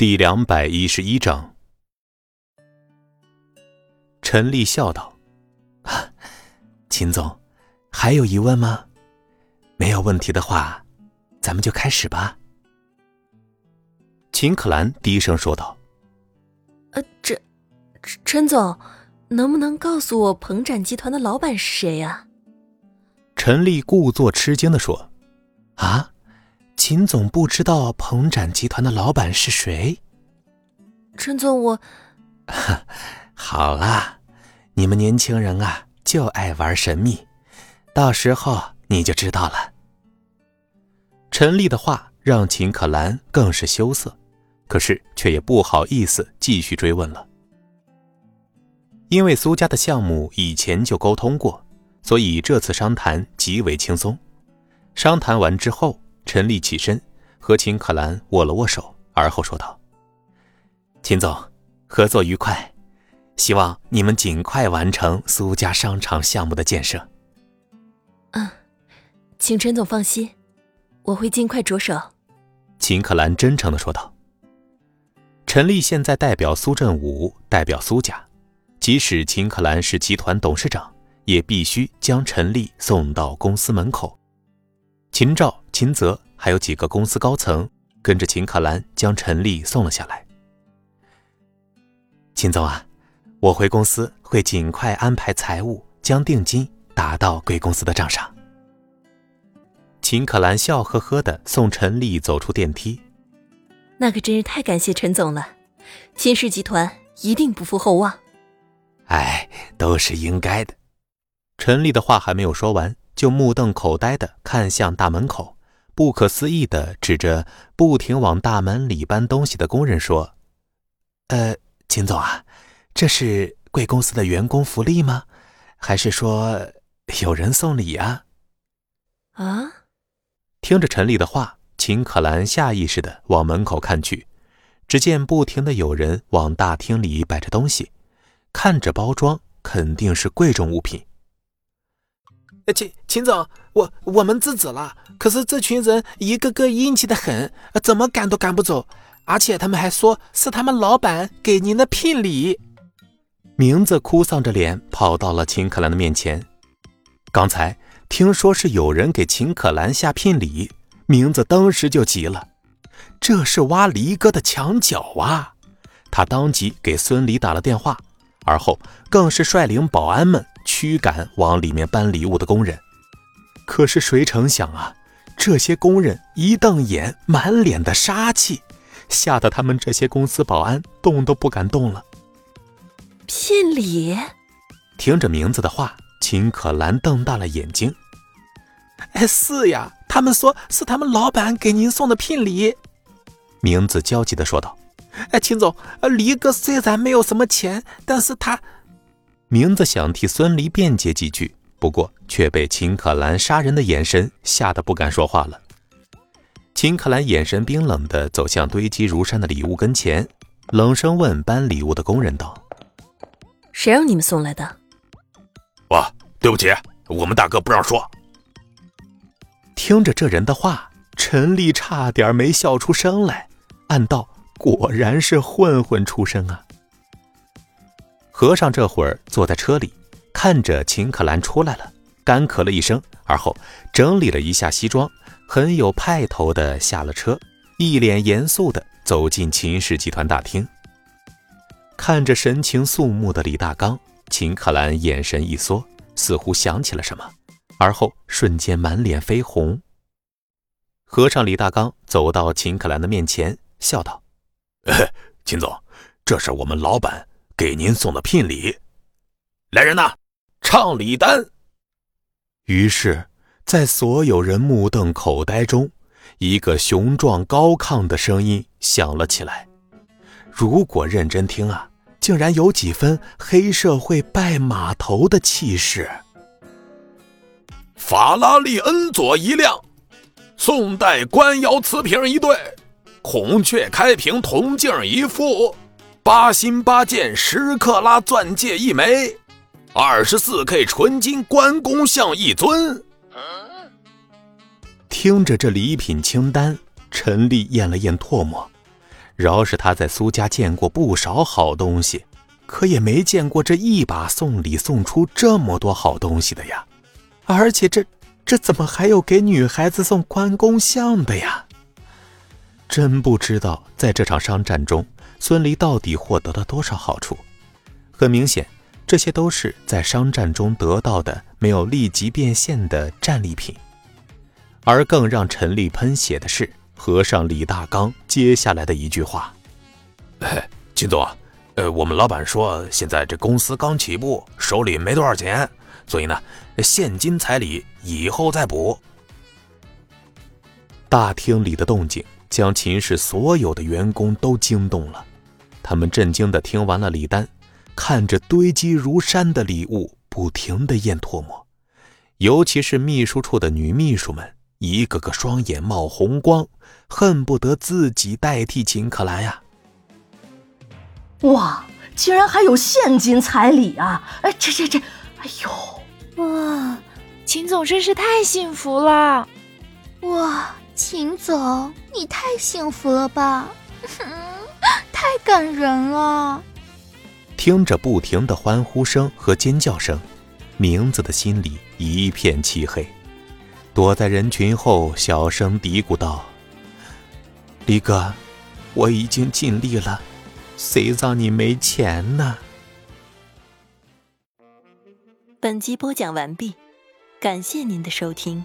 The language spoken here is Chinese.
第两百一十一章，陈丽笑道：“秦总，还有疑问吗？没有问题的话，咱们就开始吧。”秦可兰低声说道：“呃，陈陈总，能不能告诉我鹏展集团的老板是谁呀？”陈丽故作吃惊的说：“啊？”秦总不知道鹏展集团的老板是谁？陈总，我 好啦，你们年轻人啊，就爱玩神秘，到时候你就知道了。陈丽的话让秦可兰更是羞涩，可是却也不好意思继续追问了。因为苏家的项目以前就沟通过，所以这次商谈极为轻松。商谈完之后。陈丽起身，和秦可兰握了握手，而后说道：“秦总，合作愉快，希望你们尽快完成苏家商场项目的建设。”“嗯，请陈总放心，我会尽快着手。”秦可兰真诚的说道。陈丽现在代表苏振武，代表苏家，即使秦可兰是集团董事长，也必须将陈丽送到公司门口。秦照。秦泽还有几个公司高层跟着秦可兰将陈丽送了下来。秦总啊，我回公司会尽快安排财务将定金打到贵公司的账上。秦可兰笑呵呵的送陈丽走出电梯。那可真是太感谢陈总了，秦氏集团一定不负厚望。哎，都是应该的。陈丽的话还没有说完，就目瞪口呆的看向大门口。不可思议的指着不停往大门里搬东西的工人说：“呃，秦总啊，这是贵公司的员工福利吗？还是说有人送礼啊？”啊！听着陈丽的话，秦可兰下意识的往门口看去，只见不停的有人往大厅里摆着东西，看着包装，肯定是贵重物品。秦秦总，我我们制止了，可是这群人一个个硬气的很，怎么赶都赶不走，而且他们还说是他们老板给您的聘礼。名字哭丧着脸跑到了秦可兰的面前。刚才听说是有人给秦可兰下聘礼，名字当时就急了，这是挖离哥的墙角啊！他当即给孙离打了电话，而后更是率领保安们。驱赶往里面搬礼物的工人，可是谁成想啊，这些工人一瞪眼，满脸的杀气，吓得他们这些公司保安动都不敢动了。聘礼？听着名字的话，秦可兰瞪大了眼睛。哎，是呀，他们说是他们老板给您送的聘礼。名字焦急的说道。哎，秦总，呃，李哥虽然没有什么钱，但是他。明子想替孙离辩解几句，不过却被秦可兰杀人的眼神吓得不敢说话了。秦可兰眼神冰冷地走向堆积如山的礼物跟前，冷声问搬礼物的工人道：“谁让你们送来的？”“哇，对不起，我们大哥不让说。”听着这人的话，陈丽差点没笑出声来，暗道：“果然是混混出身啊。”和尚这会儿坐在车里，看着秦可兰出来了，干咳了一声，而后整理了一下西装，很有派头的下了车，一脸严肃的走进秦氏集团大厅。看着神情肃穆的李大刚，秦可兰眼神一缩，似乎想起了什么，而后瞬间满脸绯红。和尚李大刚走到秦可兰的面前，笑道：“ 秦总，这是我们老板。”给您送的聘礼，来人呐，唱礼单。于是，在所有人目瞪口呆中，一个雄壮高亢的声音响了起来。如果认真听啊，竟然有几分黑社会拜码头的气势。法拉利恩佐一辆，宋代官窑瓷瓶一对，孔雀开屏铜镜一副。八心八箭十克拉钻戒一枚，二十四 K 纯金关公像一尊。听着这礼品清单，陈丽咽了咽唾沫，饶是他在苏家见过不少好东西，可也没见过这一把送礼送出这么多好东西的呀！而且这这怎么还有给女孩子送关公像的呀？真不知道在这场商战中，孙离到底获得了多少好处。很明显，这些都是在商战中得到的，没有立即变现的战利品。而更让陈立喷血的是。和尚李大刚接下来的一句话：“哎，秦总，呃，我们老板说现在这公司刚起步，手里没多少钱，所以呢，现金彩礼以后再补。”大厅里的动静将秦氏所有的员工都惊动了，他们震惊地听完了李丹，看着堆积如山的礼物，不停地咽唾沫，尤其是秘书处的女秘书们。一个个双眼冒红光，恨不得自己代替秦可兰呀！哇，竟然还有现金彩礼啊！哎，这这这，哎呦，哇，秦总真是太幸福了！哇，秦总，你太幸福了吧！太感人了！听着不停的欢呼声和尖叫声，明子的心里一片漆黑。躲在人群后，小声嘀咕道：“李哥，我已经尽力了，谁让你没钱呢？”本集播讲完毕，感谢您的收听。